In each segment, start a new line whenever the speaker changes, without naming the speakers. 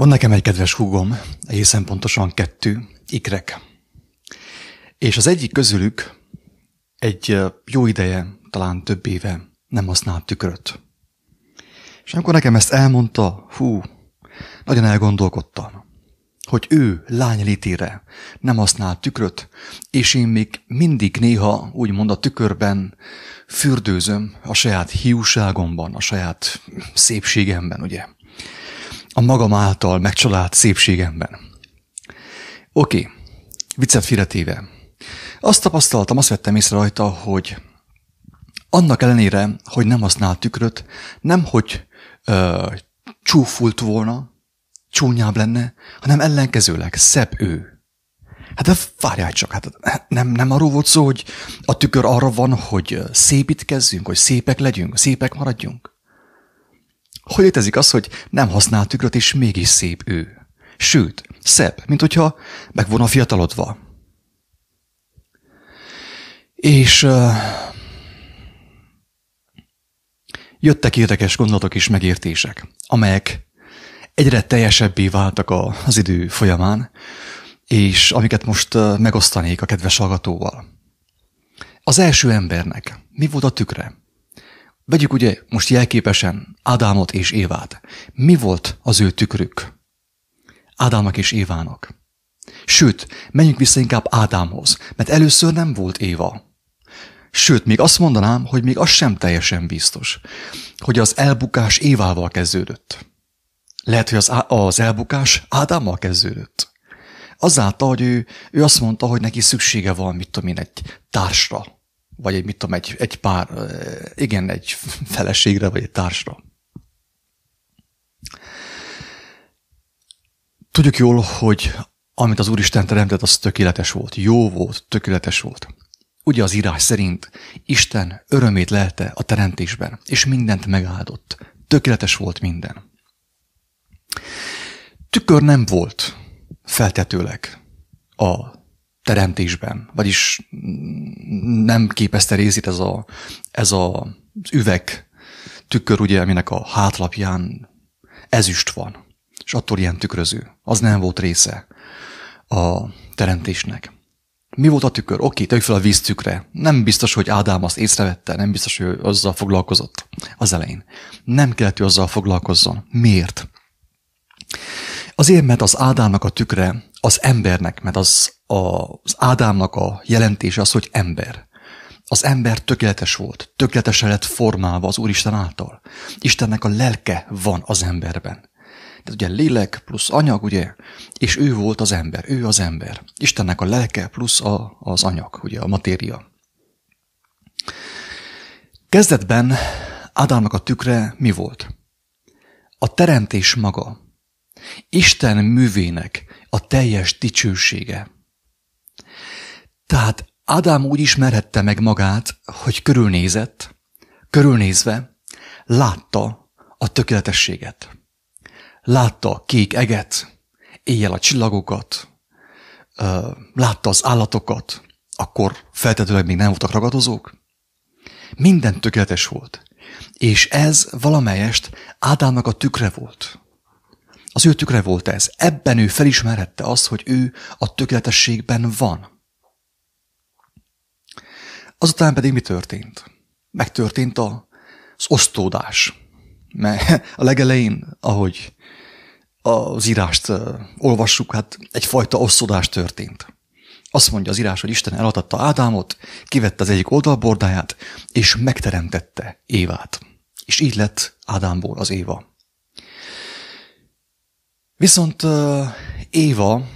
Van nekem egy kedves húgom, egészen pontosan kettő, ikrek. És az egyik közülük egy jó ideje, talán több éve nem használt tükröt. És amikor nekem ezt elmondta, hú, nagyon elgondolkodtam, hogy ő lány létére nem használ tükröt, és én még mindig néha úgymond a tükörben fürdőzöm a saját hiúságomban, a saját szépségemben, ugye a magam által megcsalált szépségemben. Oké, okay. viccet félretéve. Azt tapasztaltam, azt vettem észre rajta, hogy annak ellenére, hogy nem használ tükröt, nem hogy ö, csúfult volna, csúnyább lenne, hanem ellenkezőleg szebb ő. Hát de várjál csak, hát nem, nem arról volt szó, hogy a tükör arra van, hogy szépítkezzünk, hogy szépek legyünk, szépek maradjunk. Hogy létezik az, hogy nem használ tükröt, és mégis szép ő? Sőt, szebb, mint hogyha meg volna fiatalodva. És uh, jöttek érdekes gondolatok és megértések, amelyek egyre teljesebbé váltak az idő folyamán, és amiket most megosztanék a kedves hallgatóval. Az első embernek mi volt a tükre? Vegyük ugye most jelképesen Ádámot és Évát. Mi volt az ő tükrük? Ádámnak és Évának. Sőt, menjünk vissza inkább Ádámhoz, mert először nem volt Éva. Sőt, még azt mondanám, hogy még az sem teljesen biztos, hogy az elbukás Évával kezdődött. Lehet, hogy az, az elbukás Ádámmal kezdődött. Azáltal, hogy ő, ő azt mondta, hogy neki szüksége van, mit tudom én, egy társra, vagy egy, mit tudom, egy, egy pár, igen, egy feleségre, vagy egy társra. Tudjuk jól, hogy amit az Úristen teremtett, az tökéletes volt, jó volt, tökéletes volt. Ugye az írás szerint Isten örömét lelte a teremtésben, és mindent megáldott. Tökéletes volt minden. Tükör nem volt feltetőleg a teremtésben, vagyis nem képezte részét ez, a, ez a, üveg tükör, ugye, aminek a hátlapján ezüst van, és attól ilyen tükröző. Az nem volt része a teremtésnek. Mi volt a tükör? Oké, tegyük fel a víztükre. Nem biztos, hogy Ádám azt észrevette, nem biztos, hogy azzal foglalkozott az elején. Nem kellett, hogy azzal foglalkozzon. Miért? Azért, mert az Ádámnak a tükre az embernek, mert az, a, az Ádámnak a jelentése az, hogy ember. Az ember tökéletes volt, tökéletesen lett formálva az Úristen által. Istennek a lelke van az emberben. Tehát ugye lélek plusz anyag, ugye, és ő volt az ember, ő az ember. Istennek a lelke plusz a, az anyag, ugye, a matéria. Kezdetben Ádámnak a tükre mi volt? A teremtés maga, Isten művének a teljes dicsősége. Tehát Ádám úgy ismerhette meg magát, hogy körülnézett, körülnézve látta a tökéletességet. Látta a kék eget, éjjel a csillagokat, látta az állatokat, akkor feltetőleg még nem voltak ragadozók. Minden tökéletes volt. És ez valamelyest Ádámnak a tükre volt. Az ő tükre volt ez. Ebben ő felismerhette azt, hogy ő a tökéletességben van. Azután pedig mi történt? Megtörtént az osztódás. Mert a legelején, ahogy az írást olvassuk, hát egyfajta osztódás történt. Azt mondja az írás, hogy Isten eladatta Ádámot, kivette az egyik oldalbordáját, és megteremtette Évát. És így lett Ádámból az Éva. Viszont uh, Éva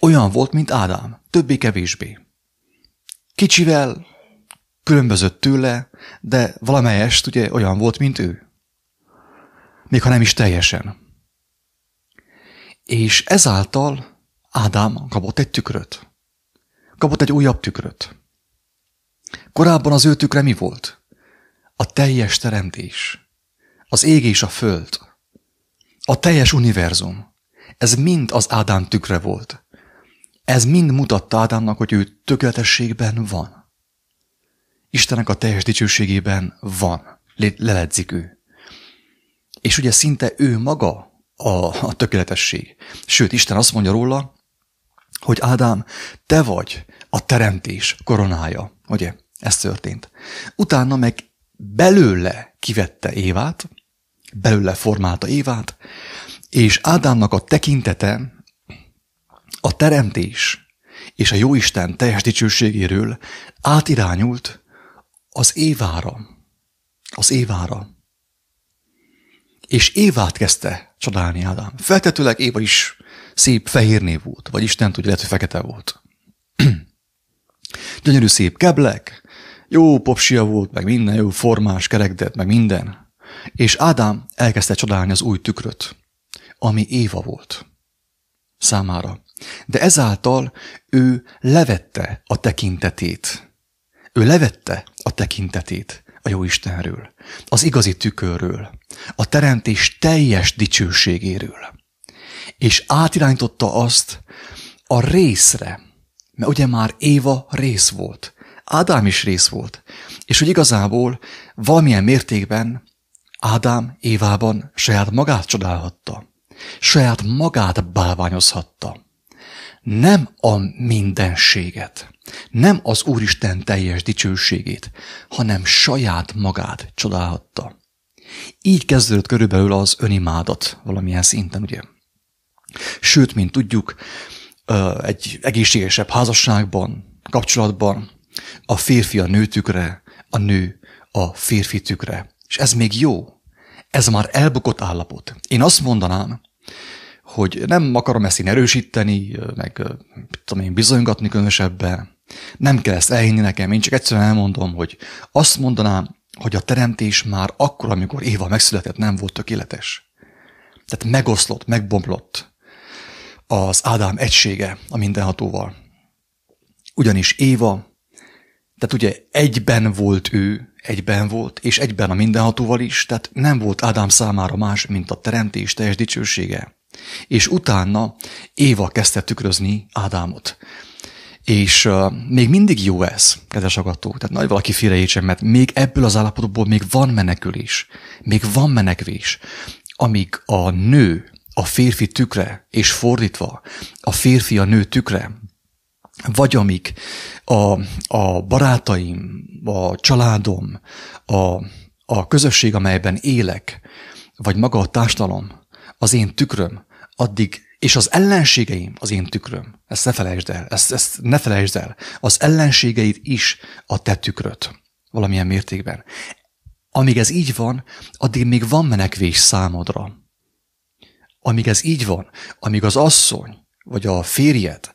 olyan volt, mint Ádám, többé-kevésbé. Kicsivel különbözött tőle, de valamelyest ugye olyan volt, mint ő. Még ha nem is teljesen. És ezáltal Ádám kapott egy tükröt. Kapott egy újabb tükröt. Korábban az ő tükre mi volt? A teljes teremtés. Az ég és a föld a teljes univerzum. Ez mind az Ádám tükre volt. Ez mind mutatta Ádámnak, hogy ő tökéletességben van. Istenek a teljes dicsőségében van. Leledzik ő. És ugye szinte ő maga a, a tökéletesség. Sőt, Isten azt mondja róla, hogy Ádám, te vagy a teremtés koronája. Ugye? Ez történt. Utána meg belőle kivette Évát, belőle formálta Évát, és Ádámnak a tekintete a teremtés és a Jóisten teljes dicsőségéről átirányult az Évára. Az Évára. És Évát kezdte csodálni Ádám. Feltetőleg Éva is szép fehér név volt, vagy Isten tudja, lehet, hogy fekete volt. Gyönyörű szép keblek, jó popsia volt, meg minden, jó formás, kerekdet, meg minden. És Ádám elkezdte csodálni az új tükröt, ami Éva volt számára. De ezáltal ő levette a tekintetét. Ő levette a tekintetét a jó Istenről, az igazi tükörről, a teremtés teljes dicsőségéről. És átirányította azt a részre, mert ugye már Éva rész volt, Ádám is rész volt, és hogy igazából valamilyen mértékben Ádám Évában saját magát csodálhatta, saját magát bálványozhatta. Nem a mindenséget, nem az Úristen teljes dicsőségét, hanem saját magát csodálhatta. Így kezdődött körülbelül az önimádat valamilyen szinten, ugye? Sőt, mint tudjuk, egy egészségesebb házasságban, kapcsolatban a férfi a nő tükre, a nő a férfi tükre. És ez még jó. Ez már elbukott állapot. Én azt mondanám, hogy nem akarom ezt én erősíteni, meg tudom én bizonygatni különösebben. Nem kell ezt elhinni nekem, én csak egyszerűen elmondom, hogy azt mondanám, hogy a teremtés már akkor, amikor Éva megszületett, nem volt tökéletes. Tehát megoszlott, megbomlott az Ádám egysége a mindenhatóval. Ugyanis Éva, tehát ugye egyben volt ő, egyben volt, és egyben a mindenhatóval is, tehát nem volt Ádám számára más, mint a teremtés teljes dicsősége. És utána Éva kezdte tükrözni Ádámot. És uh, még mindig jó ez, kedves agató. Tehát nagy valaki félreértsen, mert még ebből az állapotból még van menekülés. Még van menekvés. Amíg a nő a férfi tükre, és fordítva, a férfi a nő tükre, vagy amíg a, a barátaim, a családom, a, a közösség, amelyben élek, vagy maga a társadalom, az én tükröm, addig, és az ellenségeim az én tükröm. Ezt ne felejtsd el, ezt, ezt ne felejtsd el. Az ellenségeid is a te tükröt valamilyen mértékben. Amíg ez így van, addig még van menekvés számodra. Amíg ez így van, amíg az asszony, vagy a férjed,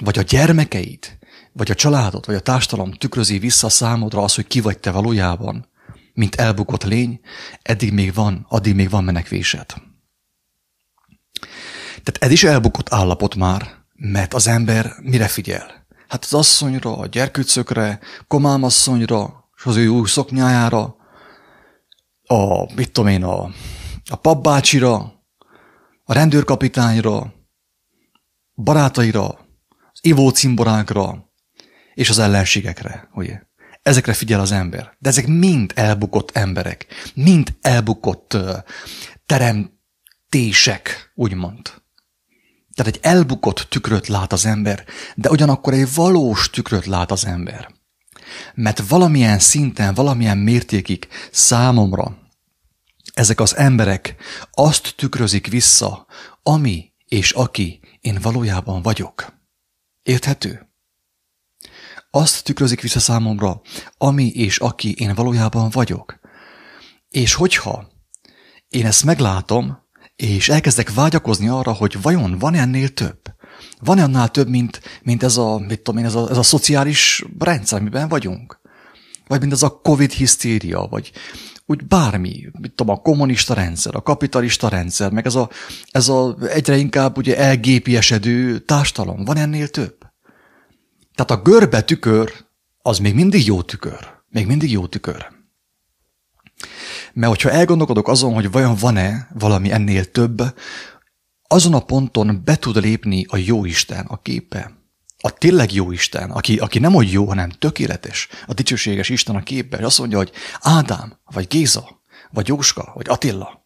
vagy a gyermekeid, vagy a családod, vagy a társadalom tükrözi vissza számodra az, hogy ki vagy te valójában, mint elbukott lény, eddig még van, addig még van menekvésed. Tehát ez is elbukott állapot már, mert az ember mire figyel? Hát az asszonyra, a gyerkőcökre, komámasszonyra, és az ő új szoknyájára, a, mit tudom én, a, a papbácsira, a rendőrkapitányra, barátaira, az ivó cimborákra, és az ellenségekre, ugye? Ezekre figyel az ember. De ezek mind elbukott emberek, mind elbukott uh, teremtések, úgymond. Tehát egy elbukott tükröt lát az ember, de ugyanakkor egy valós tükröt lát az ember. Mert valamilyen szinten, valamilyen mértékig számomra ezek az emberek azt tükrözik vissza, ami és aki én valójában vagyok. Érthető? Azt tükrözik vissza számomra, ami és aki én valójában vagyok. És hogyha én ezt meglátom, és elkezdek vágyakozni arra, hogy vajon van ennél több? van annál több, mint, mint ez, a, mit tudom én, ez, a, ez a szociális rendszer, amiben vagyunk? Vagy mint ez a Covid hisztéria, vagy úgy bármi, mit tudom, a kommunista rendszer, a kapitalista rendszer, meg ez a, ez a egyre inkább ugye elgépiesedő társadalom. Van ennél több? Tehát a görbe tükör, az még mindig jó tükör. Még mindig jó tükör. Mert hogyha elgondolkodok azon, hogy vajon van-e valami ennél több, azon a ponton be tud lépni a jó Isten a képe. A tényleg jó Isten, aki, aki nem hogy jó, hanem tökéletes, a dicsőséges Isten a képe, és azt mondja, hogy Ádám, vagy Géza, vagy Jóska, vagy Attila,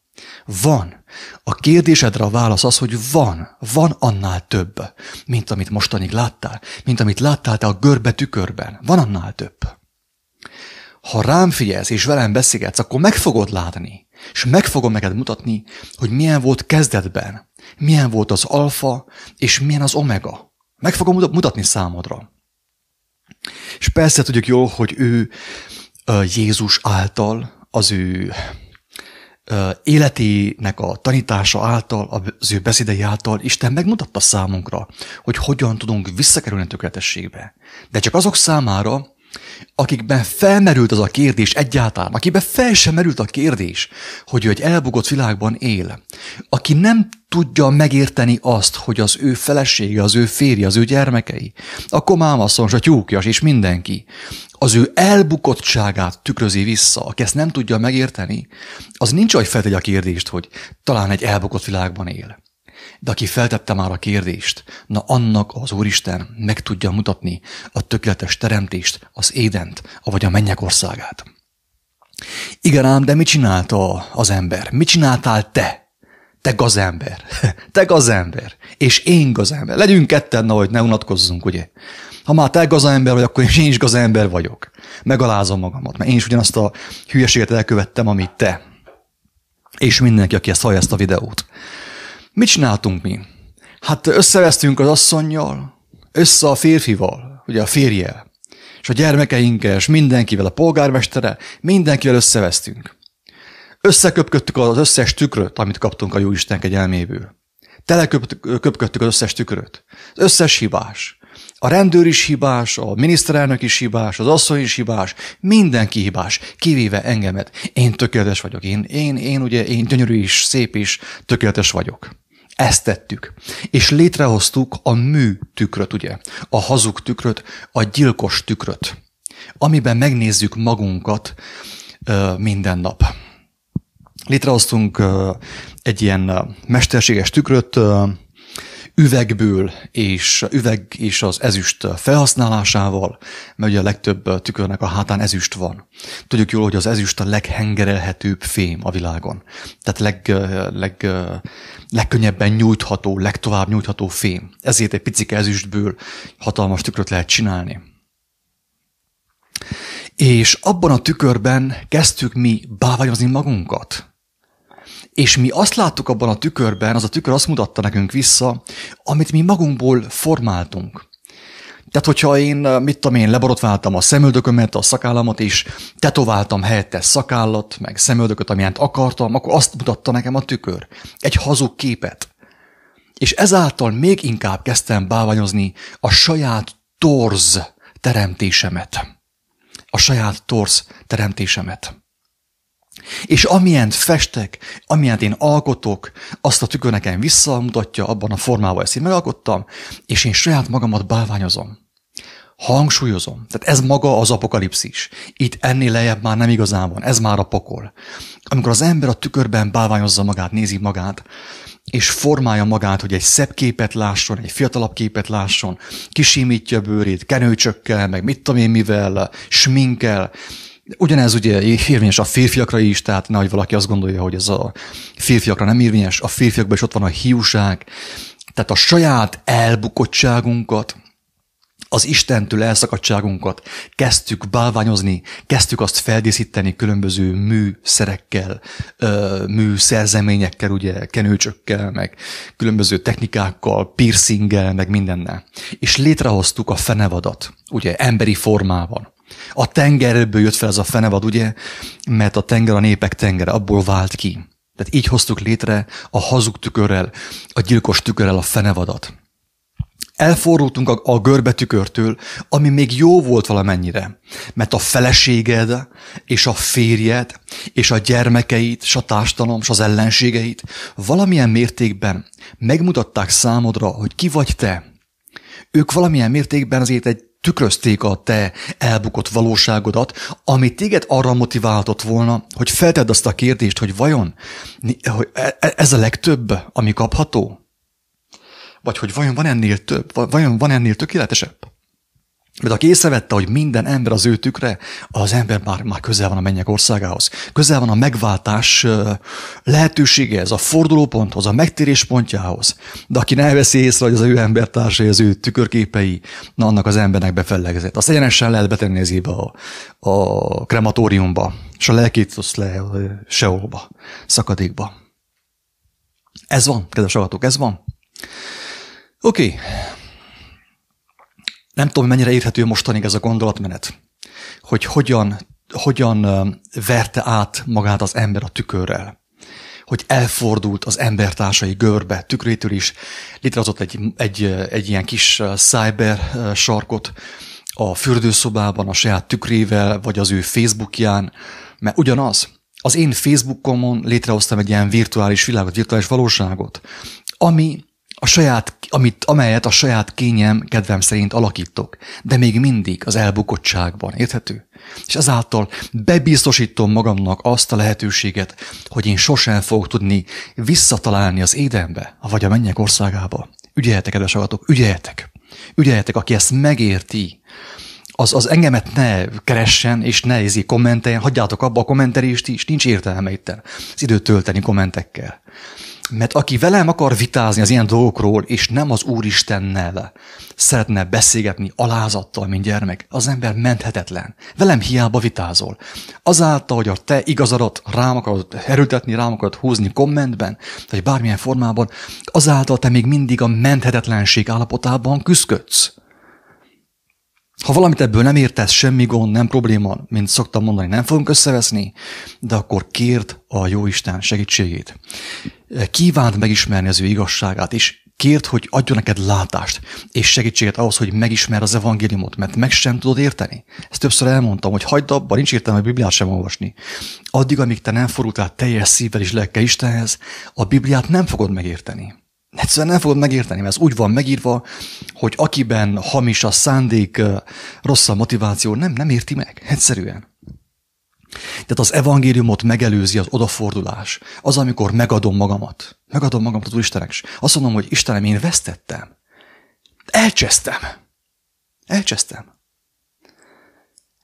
Van. A kérdésedre a válasz az, hogy van. Van annál több, mint amit mostanig láttál, mint amit láttál te a görbe tükörben. Van annál több. Ha rám figyelsz és velem beszélgetsz, akkor meg fogod látni, és meg fogom neked mutatni, hogy milyen volt kezdetben, milyen volt az alfa, és milyen az omega. Meg fogom mutatni számodra. És persze tudjuk jól, hogy ő Jézus által, az ő életének a tanítása által, az ő beszédei által Isten megmutatta számunkra, hogy hogyan tudunk visszakerülni a tökéletességbe. De csak azok számára, akikben felmerült az a kérdés egyáltalán, akiben fel sem merült a kérdés, hogy ő egy elbukott világban él, aki nem tudja megérteni azt, hogy az ő felesége, az ő férje, az ő gyermekei, a komámasszons, a tyúkjas és mindenki az ő elbukottságát tükrözi vissza, aki ezt nem tudja megérteni, az nincs, hogy feltegye a kérdést, hogy talán egy elbukott világban él. De aki feltette már a kérdést, na annak az Úristen meg tudja mutatni a tökéletes teremtést, az édent, vagy a mennyek országát. Igen ám, de mit csinálta az ember? Mit csináltál te? Te gazember. Te gazember. És én gazember. Legyünk ketten, hogy ne unatkozzunk, ugye? Ha már te gazember vagy, akkor én is gazember vagyok. Megalázom magamat, mert én is ugyanazt a hülyeséget elkövettem, amit te. És mindenki, aki ezt hallja ezt a videót. Mit csináltunk mi? Hát összevesztünk az asszonynal, össze a férfival, ugye a férjel, és a gyermekeinkkel, és mindenkivel, a polgármestere, mindenkivel összevesztünk. Összeköpködtük az összes tükröt, amit kaptunk a Jóisten kegyelméből. Teleköpködtük az összes tükröt. Az összes hibás. A rendőr is hibás, a miniszterelnök is hibás, az asszony is hibás, mindenki hibás, kivéve engemet. Én tökéletes vagyok, én, én, én ugye, én gyönyörű is, szép is, tökéletes vagyok. Ezt tettük. És létrehoztuk a mű tükröt, ugye? A hazug tükröt, a gyilkos tükröt, amiben megnézzük magunkat ö, minden nap. Létrehoztunk ö, egy ilyen mesterséges tükröt, ö, üvegből és üveg és az ezüst felhasználásával, mert ugye a legtöbb tükörnek a hátán ezüst van. Tudjuk jól, hogy az ezüst a leghengerelhetőbb fém a világon. Tehát leg, leg, legkönnyebben nyújtható, legtovább nyújtható fém. Ezért egy picike ezüstből hatalmas tükröt lehet csinálni. És abban a tükörben kezdtük mi báványozni magunkat. És mi azt láttuk abban a tükörben, az a tükör azt mutatta nekünk vissza, amit mi magunkból formáltunk. Tehát, hogyha én, mit tudom én, leborotváltam a szemöldökömet, a szakállamat, és tetováltam helyette szakállat, meg szemöldököt, amilyent akartam, akkor azt mutatta nekem a tükör. Egy hazug képet. És ezáltal még inkább kezdtem báványozni a saját torz teremtésemet. A saját torz teremtésemet. És amilyent festek, amilyent én alkotok, azt a tükör nekem visszamutatja abban a formában, ezt én megalkottam, és én saját magamat bálványozom. Hangsúlyozom. Tehát ez maga az apokalipszis. Itt ennél lejjebb már nem igazán van. Ez már a pokol. Amikor az ember a tükörben bálványozza magát, nézi magát, és formálja magát, hogy egy szebb képet lásson, egy fiatalabb képet lásson, kisimítja bőrét, kenőcsökkel, meg mit tudom én mivel, sminkel, Ugyanez ugye érvényes a férfiakra is, tehát nehogy valaki azt gondolja, hogy ez a férfiakra nem érvényes, a férfiakban is ott van a hiúság, tehát a saját elbukottságunkat, az Istentől elszakadtságunkat kezdtük bálványozni, kezdtük azt feldíszíteni különböző műszerekkel, műszerzeményekkel, ugye, kenőcsökkel, meg különböző technikákkal, piercinggel, meg mindennel. És létrehoztuk a fenevadat, ugye, emberi formában. A tengerből jött fel ez a fenevad, ugye? Mert a tenger a népek tengere, abból vált ki. Tehát így hoztuk létre a hazug tükörrel, a gyilkos tükörrel a fenevadat. Elfordultunk a, a görbe tükörtől, ami még jó volt valamennyire, mert a feleséged, és a férjed, és a gyermekeit, és a társadalom, és az ellenségeit valamilyen mértékben megmutatták számodra, hogy ki vagy te. Ők valamilyen mértékben azért egy tükrözték a te elbukott valóságodat, ami téged arra motiváltott volna, hogy feltedd azt a kérdést, hogy vajon e, e, ez a legtöbb, ami kapható? Vagy hogy vajon van ennél több? Vajon van ennél tökéletesebb? Mert aki észrevette, hogy minden ember az ő tükre, az ember már, már közel van a mennyek országához. Közel van a megváltás lehetőségehez, a fordulóponthoz, a megtérés pontjához. De aki ne veszi észre, hogy az ő embertársai, az ő tükörképei, na annak az embernek befellegezett. Azt egyenesen lehet betenni az a, a krematóriumba, és a lelkét le a seolba, szakadékba. Ez van, kedves hallgatók, ez van. Oké, okay. Nem tudom, mennyire érthető mostanig ez a gondolatmenet, hogy hogyan, hogyan verte át magát az ember a tükörrel hogy elfordult az embertársai görbe, tükrétől is létrehozott egy, egy, egy ilyen kis cyber sarkot a fürdőszobában, a saját tükrével, vagy az ő Facebookján, mert ugyanaz. Az én Facebookomon létrehoztam egy ilyen virtuális világot, virtuális valóságot, ami a saját, amit, amelyet a saját kényem, kedvem szerint alakítok, de még mindig az elbukottságban, érthető? És ezáltal bebiztosítom magamnak azt a lehetőséget, hogy én sosem fogok tudni visszatalálni az édenbe, vagy a mennyek országába. Ügyeljetek, kedves agatok, ügyeljetek! Ügyeljetek, aki ezt megérti, az, az engemet ne keressen, és ne ezé kommenteljen, hagyjátok abba a kommentelést is, nincs értelme itt az időt tölteni kommentekkel. Mert aki velem akar vitázni az ilyen dolgokról, és nem az Úristennel szeretne beszélgetni alázattal, mint gyermek, az ember menthetetlen. Velem hiába vitázol. Azáltal, hogy a te igazadat rám akarod erőltetni, rám akarod húzni kommentben, vagy bármilyen formában, azáltal te még mindig a menthetetlenség állapotában küzdködsz. Ha valamit ebből nem értesz, semmi gond, nem probléma, mint szoktam mondani, nem fogunk összeveszni, de akkor kérd a Jóisten segítségét. Kívánt megismerni az ő igazságát, és kérd, hogy adjon neked látást és segítséget ahhoz, hogy megismer az evangéliumot, mert meg sem tudod érteni. Ezt többször elmondtam, hogy hagyd abba, nincs értelme a Bibliát sem olvasni. Addig, amíg te nem fordultál teljes szívvel és lelke Istenhez, a Bibliát nem fogod megérteni. Egyszerűen nem fogod megérteni, mert ez úgy van megírva, hogy akiben hamis a szándék, rossz a motiváció, nem, nem érti meg. Egyszerűen. Tehát az evangéliumot megelőzi az odafordulás. Az, amikor megadom magamat. Megadom magamat az Úristenek. Azt mondom, hogy Istenem, én vesztettem. Elcsesztem. Elcsesztem.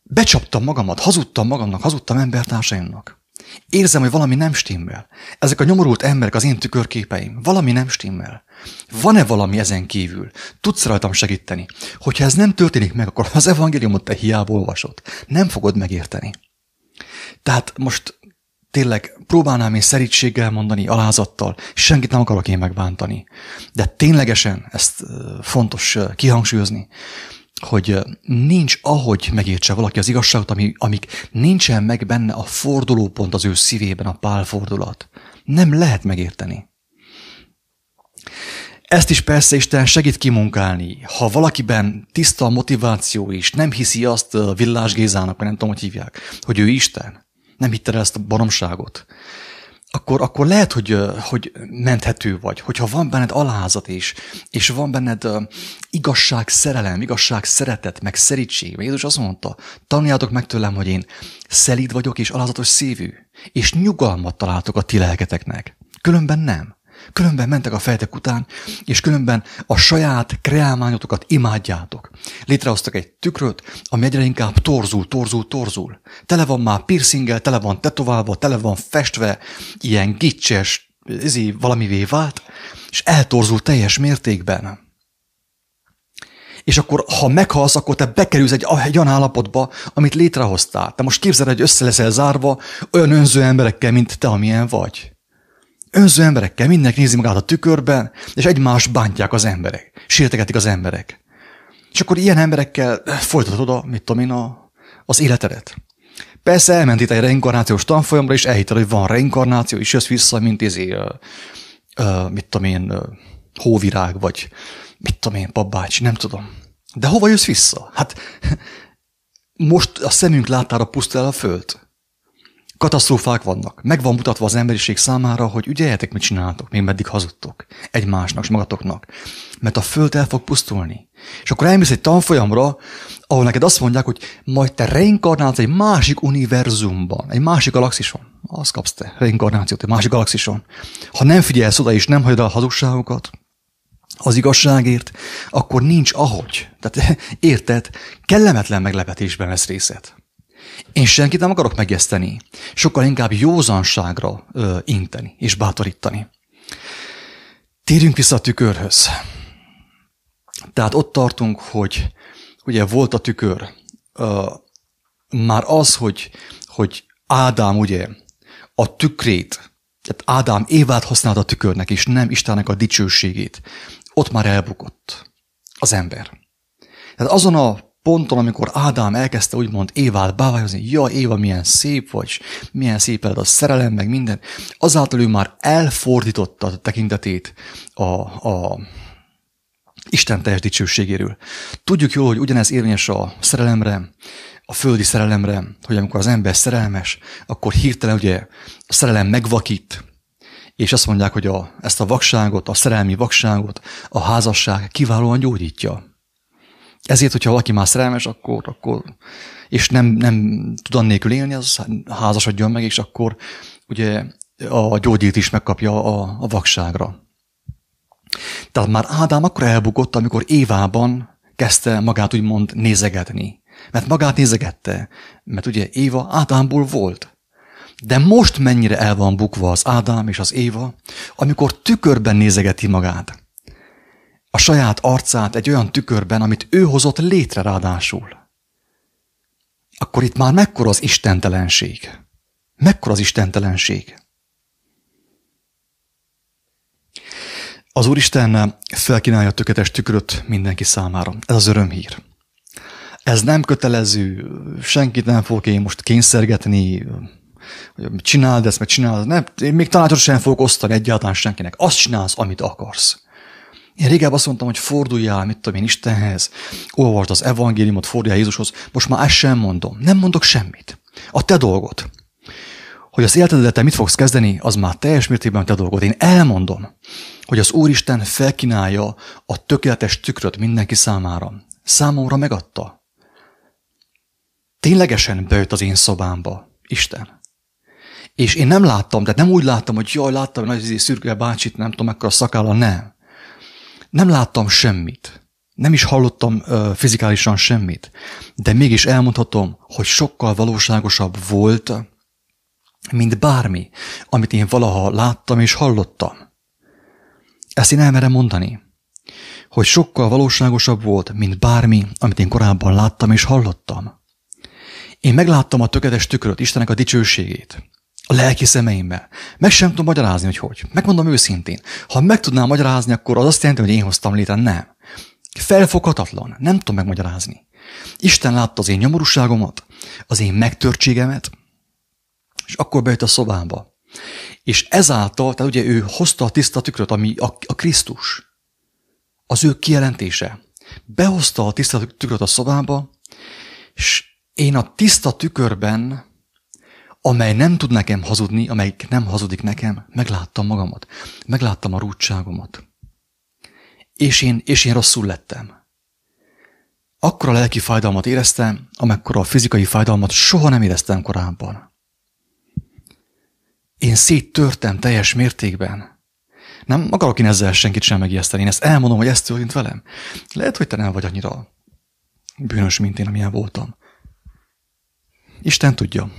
Becsaptam magamat, hazudtam magamnak, hazudtam embertársaimnak. Érzem, hogy valami nem stimmel. Ezek a nyomorult emberek az én tükörképeim. Valami nem stimmel. Van-e valami ezen kívül? Tudsz rajtam segíteni? Hogyha ez nem történik meg, akkor az evangéliumot te hiába olvasod. Nem fogod megérteni. Tehát most tényleg próbálnám én szerítséggel mondani, alázattal, senkit nem akarok én megbántani. De ténylegesen ezt fontos kihangsúlyozni, hogy nincs ahogy megértse valaki az igazságot, ami, amik nincsen meg benne a fordulópont az ő szívében, a pálfordulat. Nem lehet megérteni. Ezt is persze Isten segít kimunkálni. Ha valakiben tiszta a motiváció is, nem hiszi azt Villás Gézának, vagy nem tudom, hogy hívják, hogy ő Isten, nem hitte ezt a baromságot, akkor, akkor lehet, hogy, hogy menthető vagy, hogyha van benned alázat is, és van benned igazság, szerelem, igazság, szeretet, meg szerítség. Jézus azt mondta, tanuljátok meg tőlem, hogy én szelíd vagyok és alázatos szívű, és nyugalmat találtok a ti lelketeknek. Különben nem. Különben mentek a fejtek után, és különben a saját kreálmányotokat imádjátok. Létrehoztak egy tükröt, ami egyre inkább torzul, torzul, torzul. Tele van már piercinggel, tele van tetoválva, tele van festve, ilyen gicses, ezé valamivé vált, és eltorzul teljes mértékben. És akkor, ha meghalsz, akkor te bekerülsz egy, egy olyan állapotba, amit létrehoztál. Te most képzeld, hogy össze leszel zárva olyan önző emberekkel, mint te, amilyen vagy önző emberekkel, mindenki nézi magát a tükörben, és egymást bántják az emberek, sértegetik az emberek. És akkor ilyen emberekkel folytatod a, mit tudom én, a, az életedet. Persze elment itt egy reinkarnációs tanfolyamra, és elhitted, hogy van reinkarnáció, és jössz vissza, mint izé, uh, uh, mit tudom én, uh, hóvirág, vagy mit tudom én, papbácsi, nem tudom. De hova jössz vissza? Hát most a szemünk láttára pusztul el a föld. Katasztrófák vannak. Meg van mutatva az emberiség számára, hogy ügyeljetek, mit csináltok, még meddig hazudtok egymásnak és magatoknak. Mert a föld el fog pusztulni. És akkor elmész egy tanfolyamra, ahol neked azt mondják, hogy majd te reinkarnálsz egy másik univerzumban, egy másik galaxison. Azt kapsz te, reinkarnációt egy másik galaxison. Ha nem figyelsz oda és nem hagyod a hazugságokat, az igazságért, akkor nincs ahogy. Tehát érted, kellemetlen meglepetésben vesz részet. Én senkit nem akarok megjeszteni, sokkal inkább józanságra ö, inteni és bátorítani. Térjünk vissza a tükörhöz. Tehát ott tartunk, hogy ugye volt a tükör. Ö, már az, hogy, hogy Ádám ugye a tükrét, tehát Ádám Évát használt a tükörnek, és nem Istennek a dicsőségét, ott már elbukott az ember. Tehát azon a ponton, amikor Ádám elkezdte úgymond Évát bávályozni, ja, Éva, milyen szép vagy, milyen szép a szerelem, meg minden, azáltal ő már elfordította a tekintetét a, a Isten teljes dicsőségéről. Tudjuk jól, hogy ugyanez érvényes a szerelemre, a földi szerelemre, hogy amikor az ember szerelmes, akkor hirtelen ugye a szerelem megvakít, és azt mondják, hogy a, ezt a vakságot, a szerelmi vakságot a házasság kiválóan gyógyítja. Ezért, hogyha valaki már szerelmes, akkor, akkor és nem, nem tud annélkül élni, az házasodjon meg, és akkor ugye a gyógyít is megkapja a, a vakságra. Tehát már Ádám akkor elbukott, amikor Évában kezdte magát úgymond nézegetni. Mert magát nézegette, mert ugye Éva Ádámból volt. De most mennyire el van bukva az Ádám és az Éva, amikor tükörben nézegeti magát a saját arcát egy olyan tükörben, amit ő hozott létre ráadásul. Akkor itt már mekkora az istentelenség? Mekkora az istentelenség? Az Úristen felkínálja a tökéletes tükröt mindenki számára. Ez az örömhír. Ez nem kötelező, senkit nem fogok én most kényszergetni, hogy csináld ezt, meg csináld, nem, én még tanácsot sem fogok osztani egyáltalán senkinek. Azt csinálsz, amit akarsz. Én régebben azt mondtam, hogy forduljál, mit tudom én, Istenhez, olvasd az evangéliumot, forduljál Jézushoz, most már ezt sem mondom. Nem mondok semmit. A te dolgot. Hogy az életedet te mit fogsz kezdeni, az már teljes mértékben te dolgod. Én elmondom, hogy az Úristen felkínálja a tökéletes tükröt mindenki számára. Számomra megadta. Ténylegesen bejött az én szobámba Isten. És én nem láttam, de nem úgy láttam, hogy jaj, láttam, hogy nagy szürke bácsit, nem tudom, mekkora szakálla, nem. Nem láttam semmit. Nem is hallottam ö, fizikálisan semmit. De mégis elmondhatom, hogy sokkal valóságosabb volt, mint bármi, amit én valaha láttam és hallottam. Ezt én elmerem mondani, hogy sokkal valóságosabb volt, mint bármi, amit én korábban láttam és hallottam. Én megláttam a tökéletes tükröt, Istenek a dicsőségét a lelki szemeimmel. Meg sem tudom magyarázni, hogy hogy. Megmondom őszintén. Ha meg tudnám magyarázni, akkor az azt jelenti, hogy én hoztam létre. Nem. Felfoghatatlan. Nem tudom megmagyarázni. Isten látta az én nyomorúságomat, az én megtörtségemet, és akkor bejött a szobába. És ezáltal, tehát ugye ő hozta a tiszta tükröt, ami a, a Krisztus. Az ő kijelentése. Behozta a tiszta tükröt a szobába, és én a tiszta tükörben amely nem tud nekem hazudni, amely nem hazudik nekem, megláttam magamat, megláttam a rúdságomat. És én, és én rosszul lettem. Akkor a lelki fájdalmat éreztem, amekkora a fizikai fájdalmat soha nem éreztem korábban. Én széttörtem teljes mértékben. Nem akarok én ezzel senkit sem megijeszteni. Én ezt elmondom, hogy ez történt velem. Lehet, hogy te nem vagy annyira bűnös, mint én, amilyen voltam. Isten tudja.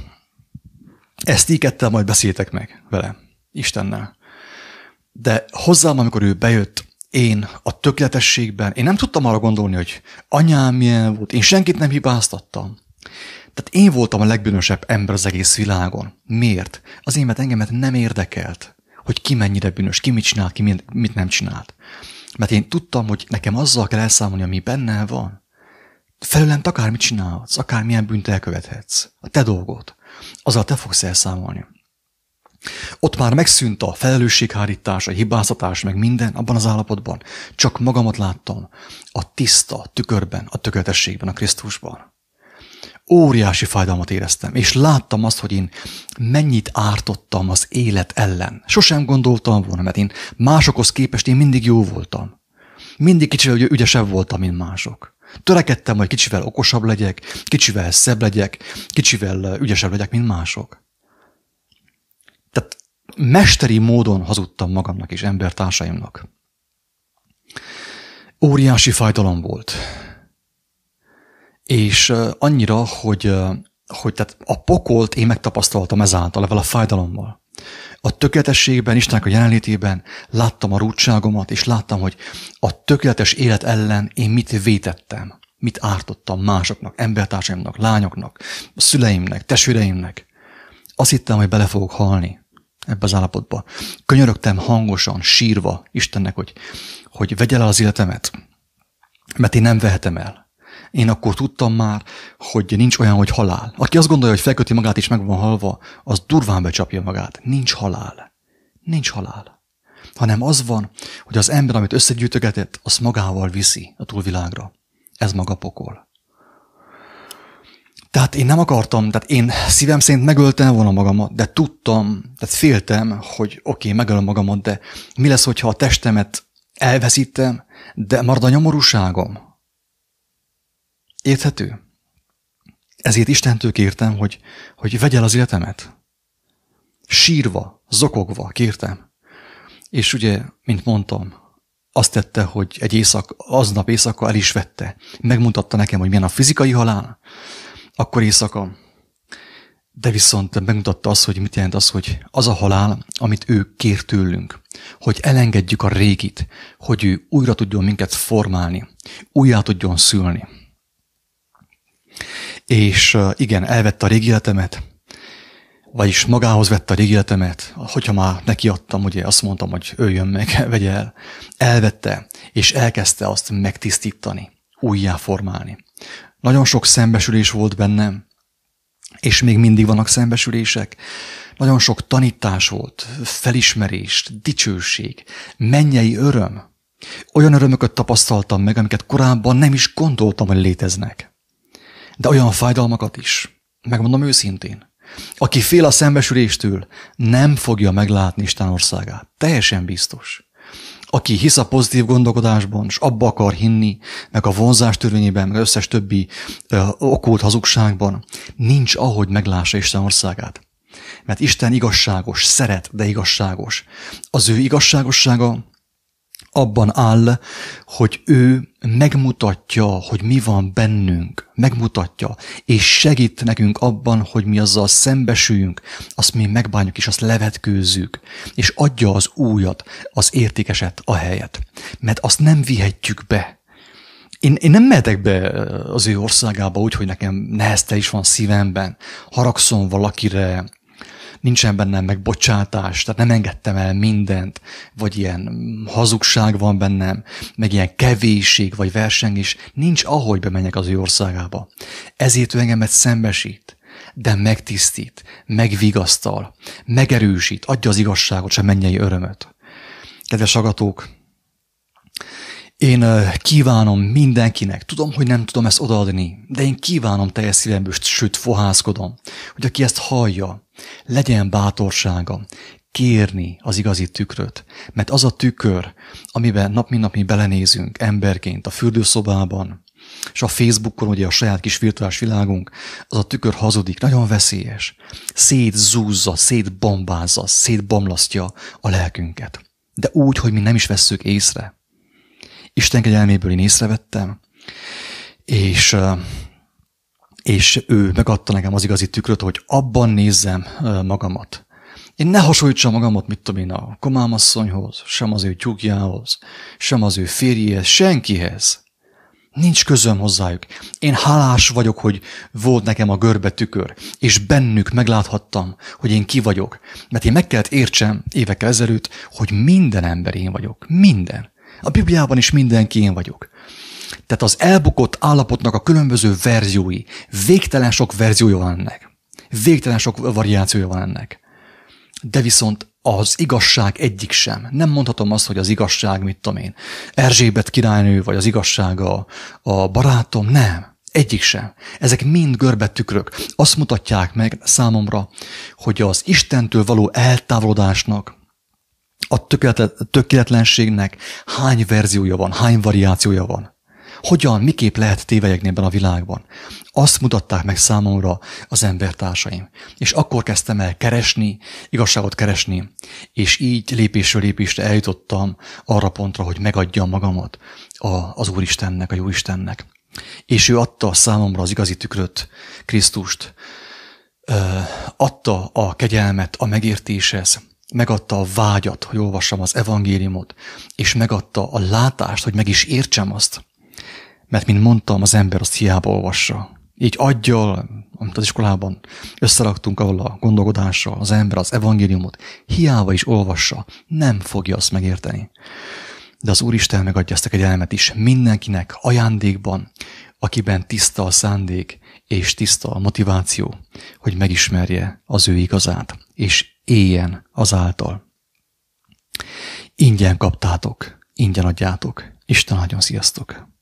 Ezt ígette, majd beszéltek meg vele, Istennel. De hozzám, amikor ő bejött, én a tökéletességben, én nem tudtam arra gondolni, hogy anyám milyen volt, én senkit nem hibáztattam. Tehát én voltam a legbűnösebb ember az egész világon. Miért? Azért, mert engemet nem érdekelt, hogy ki mennyire bűnös, ki mit csinál, ki mit nem csinált. Mert én tudtam, hogy nekem azzal kell elszámolni, ami benne van. Felőlem akármit csinálhatsz, akármilyen bűnt elkövethetsz. A te dolgod azzal te fogsz elszámolni. Ott már megszűnt a felelősséghárítás, a hibáztatás, meg minden abban az állapotban. Csak magamat láttam a tiszta tükörben, a tökéletességben, a Krisztusban. Óriási fájdalmat éreztem, és láttam azt, hogy én mennyit ártottam az élet ellen. Sosem gondoltam volna, mert én másokhoz képest én mindig jó voltam. Mindig kicsivel ügyesebb voltam, mint mások. Törekedtem, hogy kicsivel okosabb legyek, kicsivel szebb legyek, kicsivel ügyesebb legyek, mint mások. Tehát mesteri módon hazudtam magamnak és embertársaimnak. Óriási fájdalom volt. És annyira, hogy, hogy tehát a pokolt én megtapasztaltam ezáltal, ezzel a fájdalommal. A tökéletességben, Istennek a jelenlétében láttam a rúdságomat, és láttam, hogy a tökéletes élet ellen én mit vétettem, mit ártottam másoknak, embertársaimnak, lányoknak, szüleimnek, testvéreimnek. Azt hittem, hogy bele fogok halni ebbe az állapotba. Könyörögtem hangosan, sírva Istennek, hogy, hogy vegye el az életemet, mert én nem vehetem el. Én akkor tudtam már, hogy nincs olyan, hogy halál. Aki azt gondolja, hogy felköti magát és meg van halva, az durván becsapja magát. Nincs halál. Nincs halál. Hanem az van, hogy az ember, amit összegyűjtögetett, azt magával viszi a túlvilágra. Ez maga pokol. Tehát én nem akartam, tehát én szívem szerint megöltem volna magamat, de tudtam, tehát féltem, hogy oké, okay, megölöm magamat, de mi lesz, hogyha a testemet elveszítem, de marad a nyomorúságom. Érthető? Ezért Istentől kértem, hogy, hogy vegye el az életemet. Sírva, zokogva kértem. És ugye, mint mondtam, azt tette, hogy egy éjszak, aznap éjszaka el is vette. Megmutatta nekem, hogy milyen a fizikai halál, akkor éjszaka. De viszont megmutatta azt, hogy mit jelent az, hogy az a halál, amit ő kér tőlünk, hogy elengedjük a régit, hogy ő újra tudjon minket formálni, újjá tudjon szülni. És igen, elvette a régi életemet, vagyis magához vette a régi életemet, hogyha már neki adtam, ugye azt mondtam, hogy öljön meg, vegye el. Elvette, és elkezdte azt megtisztítani, újjáformálni. Nagyon sok szembesülés volt bennem, és még mindig vannak szembesülések. Nagyon sok tanítás volt, felismerés, dicsőség, mennyei öröm. Olyan örömöket tapasztaltam meg, amiket korábban nem is gondoltam, hogy léteznek. De olyan fájdalmakat is. Megmondom őszintén. Aki fél a szembesüléstől, nem fogja meglátni Isten országát. Teljesen biztos aki hisz a pozitív gondolkodásban, és abba akar hinni, meg a vonzás törvényében, meg összes többi ö, okult hazugságban, nincs ahogy meglássa Isten országát. Mert Isten igazságos, szeret, de igazságos. Az ő igazságossága abban áll, hogy ő megmutatja, hogy mi van bennünk, megmutatja, és segít nekünk abban, hogy mi azzal szembesüljünk, azt mi megbánjuk, és azt levetkőzzük, és adja az újat, az értékeset a helyet. Mert azt nem vihetjük be. Én, én nem mehetek be az ő országába úgy, hogy nekem nehezte is van szívemben, haragszom valakire, nincsen bennem meg bocsátás, tehát nem engedtem el mindent, vagy ilyen hazugság van bennem, meg ilyen kevésség, vagy versengés, nincs ahogy bemenjek az ő országába. Ezért ő engemet szembesít, de megtisztít, megvigasztal, megerősít, adja az igazságot, sem mennyei örömöt. Kedves agatók, én kívánom mindenkinek, tudom, hogy nem tudom ezt odaadni, de én kívánom teljes szívemből, sőt fohászkodom, hogy aki ezt hallja, legyen bátorsága kérni az igazi tükröt, mert az a tükör, amiben nap mint nap mi belenézünk emberként a fürdőszobában, és a Facebookon, ugye a saját kis virtuális világunk, az a tükör hazudik, nagyon veszélyes. Szétzúzza, szétbombázza, szétbomlasztja a lelkünket. De úgy, hogy mi nem is vesszük észre. Isten kegyelméből én észrevettem, és, és ő megadta nekem az igazi tükröt, hogy abban nézzem magamat. Én ne hasonlítsam magamat, mit tudom én, a komámasszonyhoz, sem az ő tyúkjához, sem az ő férjéhez, senkihez. Nincs közöm hozzájuk. Én hálás vagyok, hogy volt nekem a görbe tükör, és bennük megláthattam, hogy én ki vagyok. Mert én meg kellett értsem évekkel ezelőtt, hogy minden ember én vagyok. Minden. A Bibliában is mindenki én vagyok. Tehát az elbukott állapotnak a különböző verziói, végtelen sok verziója van ennek. Végtelen sok variációja van ennek. De viszont az igazság egyik sem. Nem mondhatom azt, hogy az igazság, mit tudom én, Erzsébet királynő, vagy az igazság a, a barátom, nem. Egyik sem. Ezek mind görbetükrök. Azt mutatják meg számomra, hogy az Istentől való eltávolodásnak, a tökéletlenségnek hány verziója van, hány variációja van. Hogyan, miképp lehet tévelyegni ebben a világban. Azt mutatták meg számomra az embertársaim. És akkor kezdtem el keresni, igazságot keresni, és így lépésről lépésre eljutottam arra pontra, hogy megadjam magamat az Úristennek, a Jóistennek. És ő adta számomra az igazi tükröt, Krisztust, adta a kegyelmet a megértéshez, megadta a vágyat, hogy olvassam az evangéliumot, és megadta a látást, hogy meg is értsem azt. Mert, mint mondtam, az ember azt hiába olvassa. Így adja, amit az iskolában összeraktunk ahol a gondolkodással, az ember az evangéliumot, hiába is olvassa, nem fogja azt megérteni. De az Úristen megadja ezt a kegyelmet is mindenkinek ajándékban, akiben tiszta a szándék és tiszta a motiváció, hogy megismerje az ő igazát, és éljen azáltal. Ingyen kaptátok, ingyen adjátok. Isten nagyon sziasztok!